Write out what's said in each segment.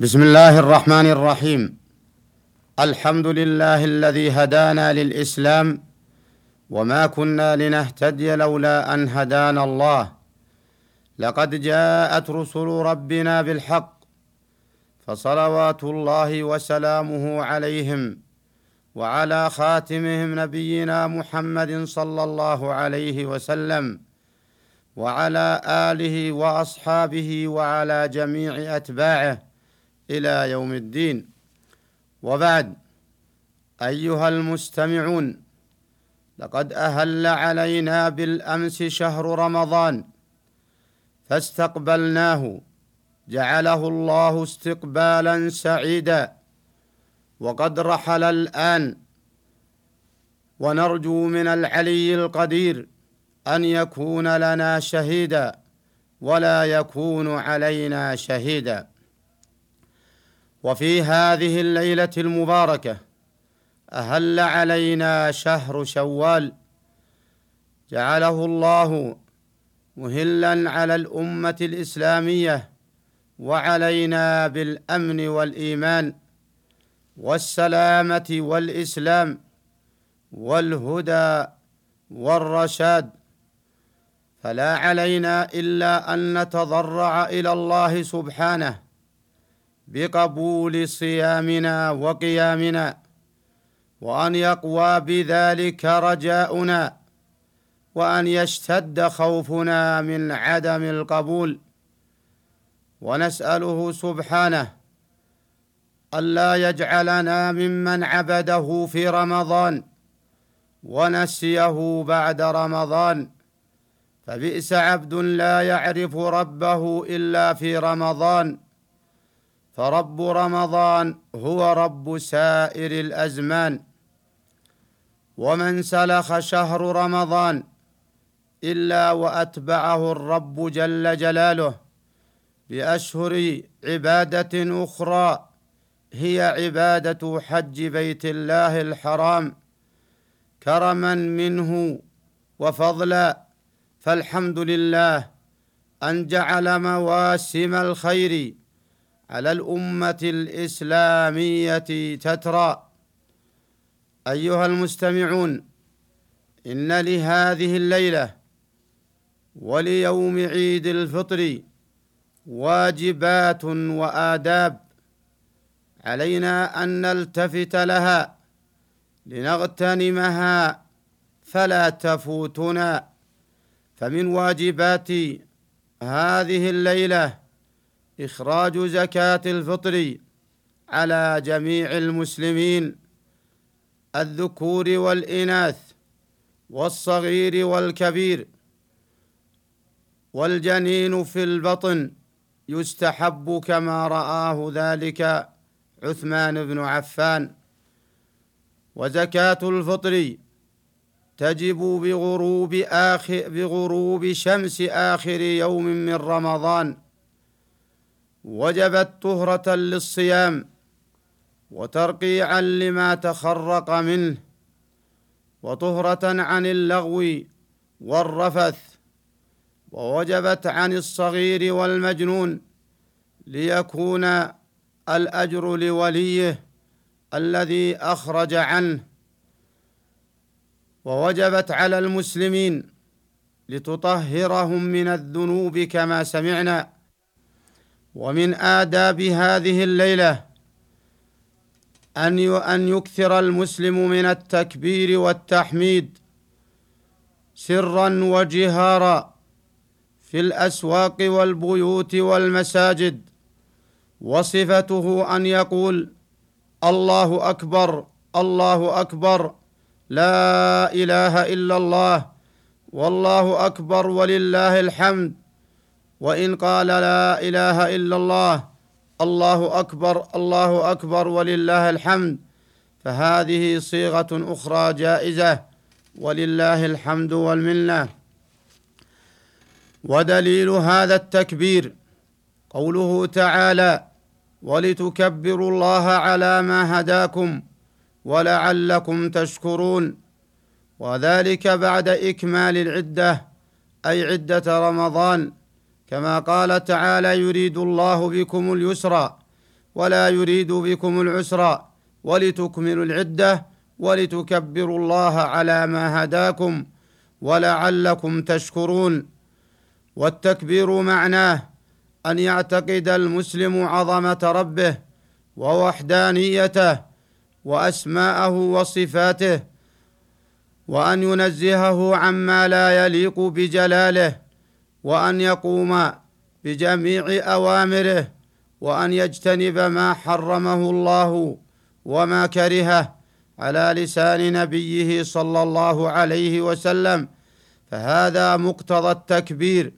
بسم الله الرحمن الرحيم. الحمد لله الذي هدانا للإسلام وما كنا لنهتدي لولا أن هدانا الله. لقد جاءت رسل ربنا بالحق فصلوات الله وسلامه عليهم وعلى خاتمهم نبينا محمد صلى الله عليه وسلم وعلى آله وأصحابه وعلى جميع أتباعه. إلى يوم الدين. وبعد أيها المستمعون لقد أهل علينا بالأمس شهر رمضان فاستقبلناه جعله الله استقبالا سعيدا. وقد رحل الآن ونرجو من العلي القدير أن يكون لنا شهيدا ولا يكون علينا شهيدا. وفي هذه الليلة المباركة أهل علينا شهر شوال جعله الله مهلا على الأمة الإسلامية وعلينا بالأمن والإيمان والسلامة والإسلام والهدى والرشاد. فلا علينا إلا أن نتضرع إلى الله سبحانه. بقبول صيامنا وقيامنا وأن يقوى بذلك رجاؤنا وأن يشتد خوفنا من عدم القبول. ونسأله سبحانه الا يجعلنا ممن عبده في رمضان ونسيه بعد رمضان. فبئس عبد لا يعرف ربه إلا في رمضان. فرب رمضان هو رب سائر الأزمان. ومن سلخ شهر رمضان إلا وأتبعه الرب جل جلاله بأشهر عبادة أخرى هي عبادة حج بيت الله الحرام. كرما منه وفضلا فالحمد لله أن جعل مواسم الخير على الأمة الإسلامية تترى. أيها المستمعون إن لهذه الليلة وليوم عيد الفطر واجبات وآداب علينا أن نلتفت لها لنغتنمها فلا تفوتنا. فمن واجبات هذه الليلة إخراج زكاة الفطر على جميع المسلمين الذكور والإناث والصغير والكبير والجنين في البطن يستحب كما رآه ذلك عثمان بن عفان. وزكاة الفطر تجب بغروب آخر بغروب شمس آخر يوم من رمضان. وجبت طهرة للصيام وترقيعا لما تخرق منه وطهرة عن اللغو والرفث ووجبت عن الصغير والمجنون ليكون الأجر لوليه الذي أخرج عنه ووجبت على المسلمين لتطهرهم من الذنوب كما سمعنا ومن آداب هذه الليلة أن أن يكثر المسلم من التكبير والتحميد سرا وجهارا في الأسواق والبيوت والمساجد وصفته أن يقول الله أكبر الله أكبر لا إله إلا الله والله أكبر ولله الحمد وإن قال لا إله إلا الله الله أكبر الله أكبر ولله الحمد. فهذه صيغة أخرى جائزة ولله الحمد والمنة. ودليل هذا التكبير قوله تعالى ولتكبروا الله على ما هداكم ولعلكم تشكرون وذلك بعد إكمال العدة أي عدة رمضان. كما قال تعالى يريد الله بكم اليسر ولا يريد بكم العسر ولتكملوا العدة ولتكبروا الله على ما هداكم ولعلكم تشكرون. والتكبير معناه أن يعتقد المسلم عظمة ربه ووحدانيته وأسماءه وصفاته وأن ينزهه عما لا يليق بجلاله وأن يقوم بجميع أوامره وأن يجتنب ما حرمه الله وما كرهه على لسان نبيه صلى الله عليه وسلم فهذا مقتضى التكبير.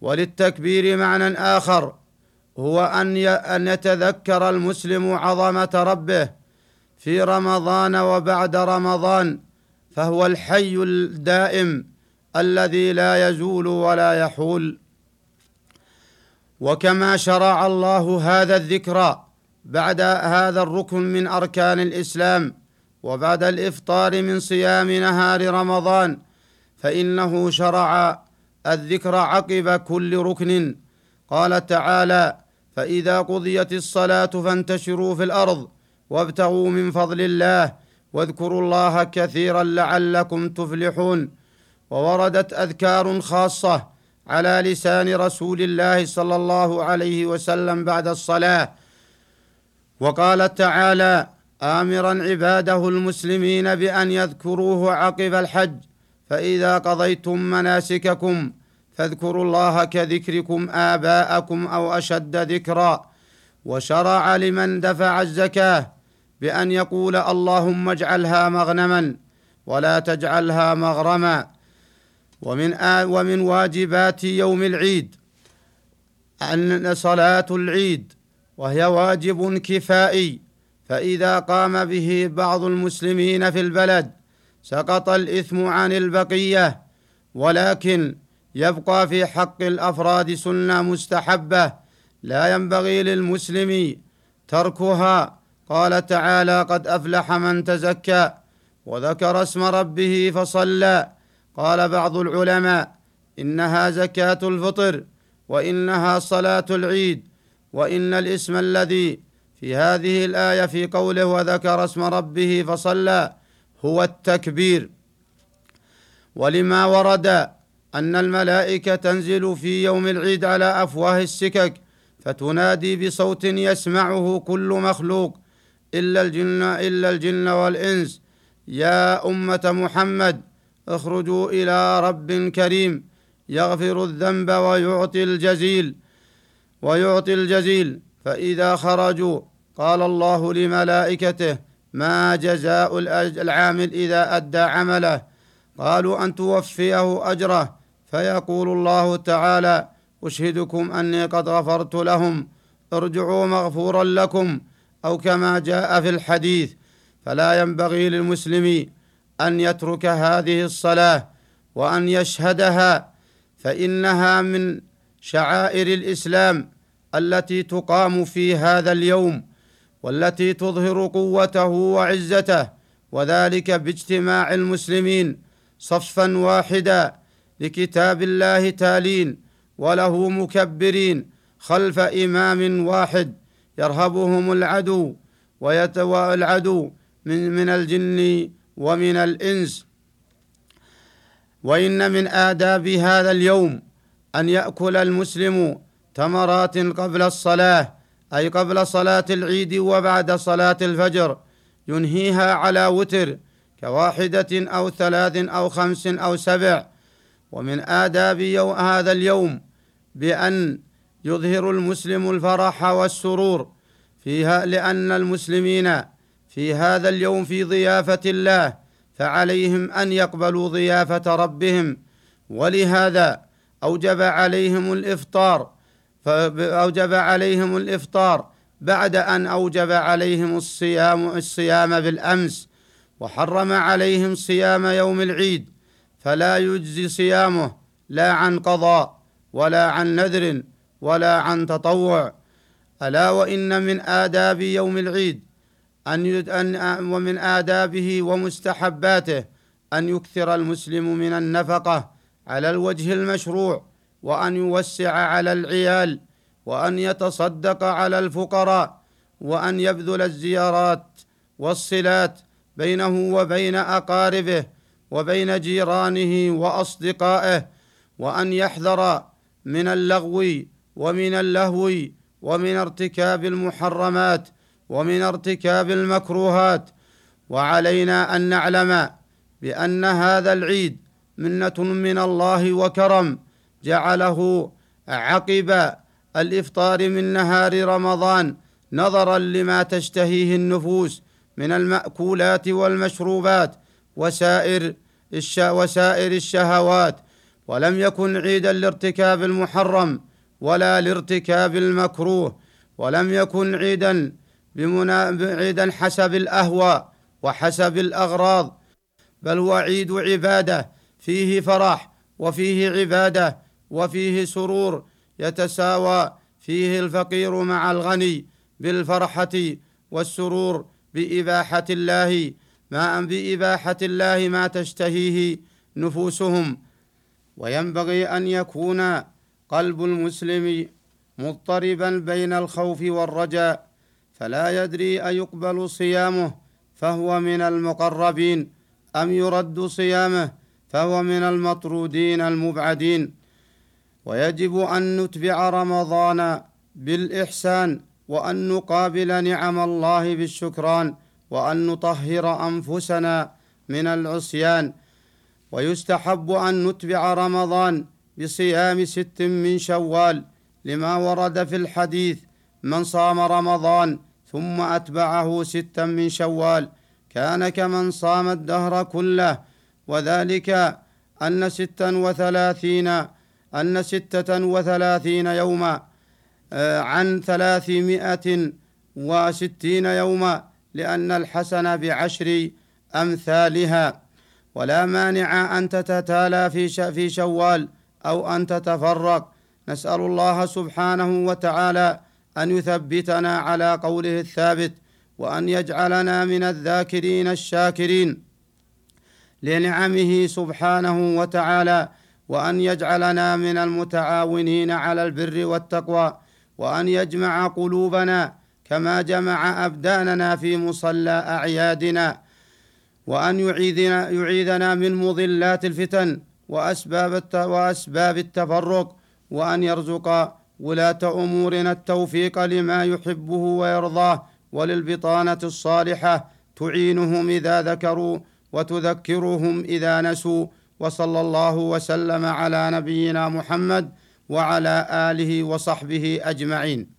وللتكبير معنى آخر هو أن أن يتذكر المسلم عظمة ربه في رمضان وبعد رمضان فهو الحي الدائم. الذي لا يزول ولا يحول. وكما شرع الله هذا الذكر بعد هذا الركن من أركان الإسلام وبعد الإفطار من صيام نهار رمضان فإنه شرع الذكر عقب كل ركن. قال تعالى فإذا قضيت الصلاة فانتشروا في الأرض وابتغوا من فضل الله واذكروا الله كثيرا لعلكم تفلحون. ووردت أذكار خاصة على لسان رسول الله صلى الله عليه وسلم بعد الصلاة. وقال تعالى امرا عباده المسلمين بأن يذكروه عقب الحج فإذا قضيتم مناسككم فاذكروا الله كذكركم آباءكم أو أشد ذكرا. وشرع لمن دفع الزكاة بأن يقول اللهم اجعلها مغنما ولا تجعلها مغرما. ومن ومن واجبات يوم العيد أن صلاة العيد وهي واجب كفائي فإذا قام به بعض المسلمين في البلد سقط الإثم عن البقية ولكن يبقى في حق الأفراد سنة مستحبة لا ينبغي للمسلم تركها. قال تعالى قد أفلح من تزكى وذكر اسم ربه فصلى قال بعض العلماء إنها زكاة الفطر وإنها صلاة العيد وإن الاسم الذي في هذه الآية في قوله وذكر اسم ربه فصلى هو التكبير. ولما ورد أن الملائكة تنزل في يوم العيد على أفواه السكك فتنادي بصوت يسمعه كل مخلوق إلا الجن إلا الجن والإنس يا أمة محمد اخرجوا إلى رب كريم يغفر الذنب ويعطي الجزيل ويعطي الجزيل. فإذا خرجوا قال الله لملائكته ما جزاء العامل إذا أدى عمله. قالوا أن توفيه أجره. فيقول الله تعالى أشهدكم أني قد غفرت لهم ارجعوا مغفورا لكم أو كما جاء في الحديث. فلا ينبغي للمسلم أن يترك هذه الصلاة وأن يشهدها فإنها من شعائر الإسلام التي تقام في هذا اليوم والتي تظهر قوته وعزته وذلك باجتماع المسلمين صفا واحدا لكتاب الله تالين وله مكبرين خلف إمام واحد يرهبهم العدو ويتوى العدو من, من الجن ومن الإنس. وإن من آداب هذا اليوم أن يأكل المسلم تمرات قبل الصلاة أي قبل صلاة العيد وبعد صلاة الفجر ينهيها على وتر كواحدة أو ثلاث أو خمس أو سبع. ومن آداب هذا اليوم بأن يظهر المسلم الفرح والسرور. فيها لأن المسلمين في هذا اليوم في ضيافة الله فعليهم أن يقبلوا ضيافة ربهم. ولهذا أوجب عليهم الإفطار فأوجب عليهم الإفطار بعد أن أوجب عليهم الصيام الصيام بالأمس. وحرم عليهم صيام يوم العيد فلا يجزي صيامه لا عن قضاء ولا عن نذر ولا عن تطوع. ألا وإن من آداب يوم العيد أن, أن ومن آدابه ومستحباته أن يكثر المسلم من النفقة على الوجه المشروع وأن يوسع على العيال وأن يتصدق على الفقراء وأن يبذل الزيارات والصلات بينه وبين أقاربه وبين جيرانه وأصدقائه وأن يحذر من اللغو ومن اللهو ومن ارتكاب المحرمات ومن ارتكاب المكروهات وعلينا أن نعلم بأن هذا العيد منة من الله وكرم جعله عقب الإفطار من نهار رمضان نظرا لما تشتهيه النفوس من المأكولات والمشروبات وسائر وسائر الشهوات ولم يكن عيدا لارتكاب المحرم ولا لارتكاب المكروه ولم يكن عيدا. عيدا حسب الاهواء وحسب الأغراض بل هو عيد عبادة فيه فرح وفيه عبادة وفيه سرور يتساوى فيه الفقير مع الغني بالفرحة والسرور بإباحة الله ما بإباحة الله ما تشتهيه نفوسهم. وينبغي أن يكون قلب المسلم مضطربا بين الخوف والرجاء فلا يدري أيقبل صيامه فهو من المقربين. أم يرد صيامه فهو من المطرودين المبعدين. ويجب أن نتبع رمضان بالإحسان وأن نقابل نعم الله بالشكران وأن نطهر أنفسنا من العصيان. ويستحب أن نتبع رمضان بصيام ست من شوال لما ورد في الحديث من صام رمضان ثم أتبعه ستا من شوال كان كمن صام الدهر كله. وذلك أن ستا وثلاثين أن ستة وثلاثين يوما آه، عن ثلاثمائة وستين يوما لأن الحسن بعشر أمثالها. ولا مانع أن تتتالى في في شوال أو أن تتفرق. نسأل الله سبحانه وتعالى أن يثبتنا على قوله الثابت وأن يجعلنا من الذاكرين الشاكرين لنعمه سبحانه وتعالى وأن يجعلنا من المتعاونين على البر والتقوى وأن يجمع قلوبنا كما جمع أبداننا في مصلى أعيادنا وأن يعيذنا يعيذنا من مضلات الفتن وأسباب وأسباب التفرق وأن يرزق ولاة أمورنا التوفيق لما يحبه ويرضاه وللبطانة الصالحة تعينهم إذا ذكروا وتذكرهم إذا نسوا. وصلى الله وسلم على نبينا محمد وعلى آله وصحبه أجمعين.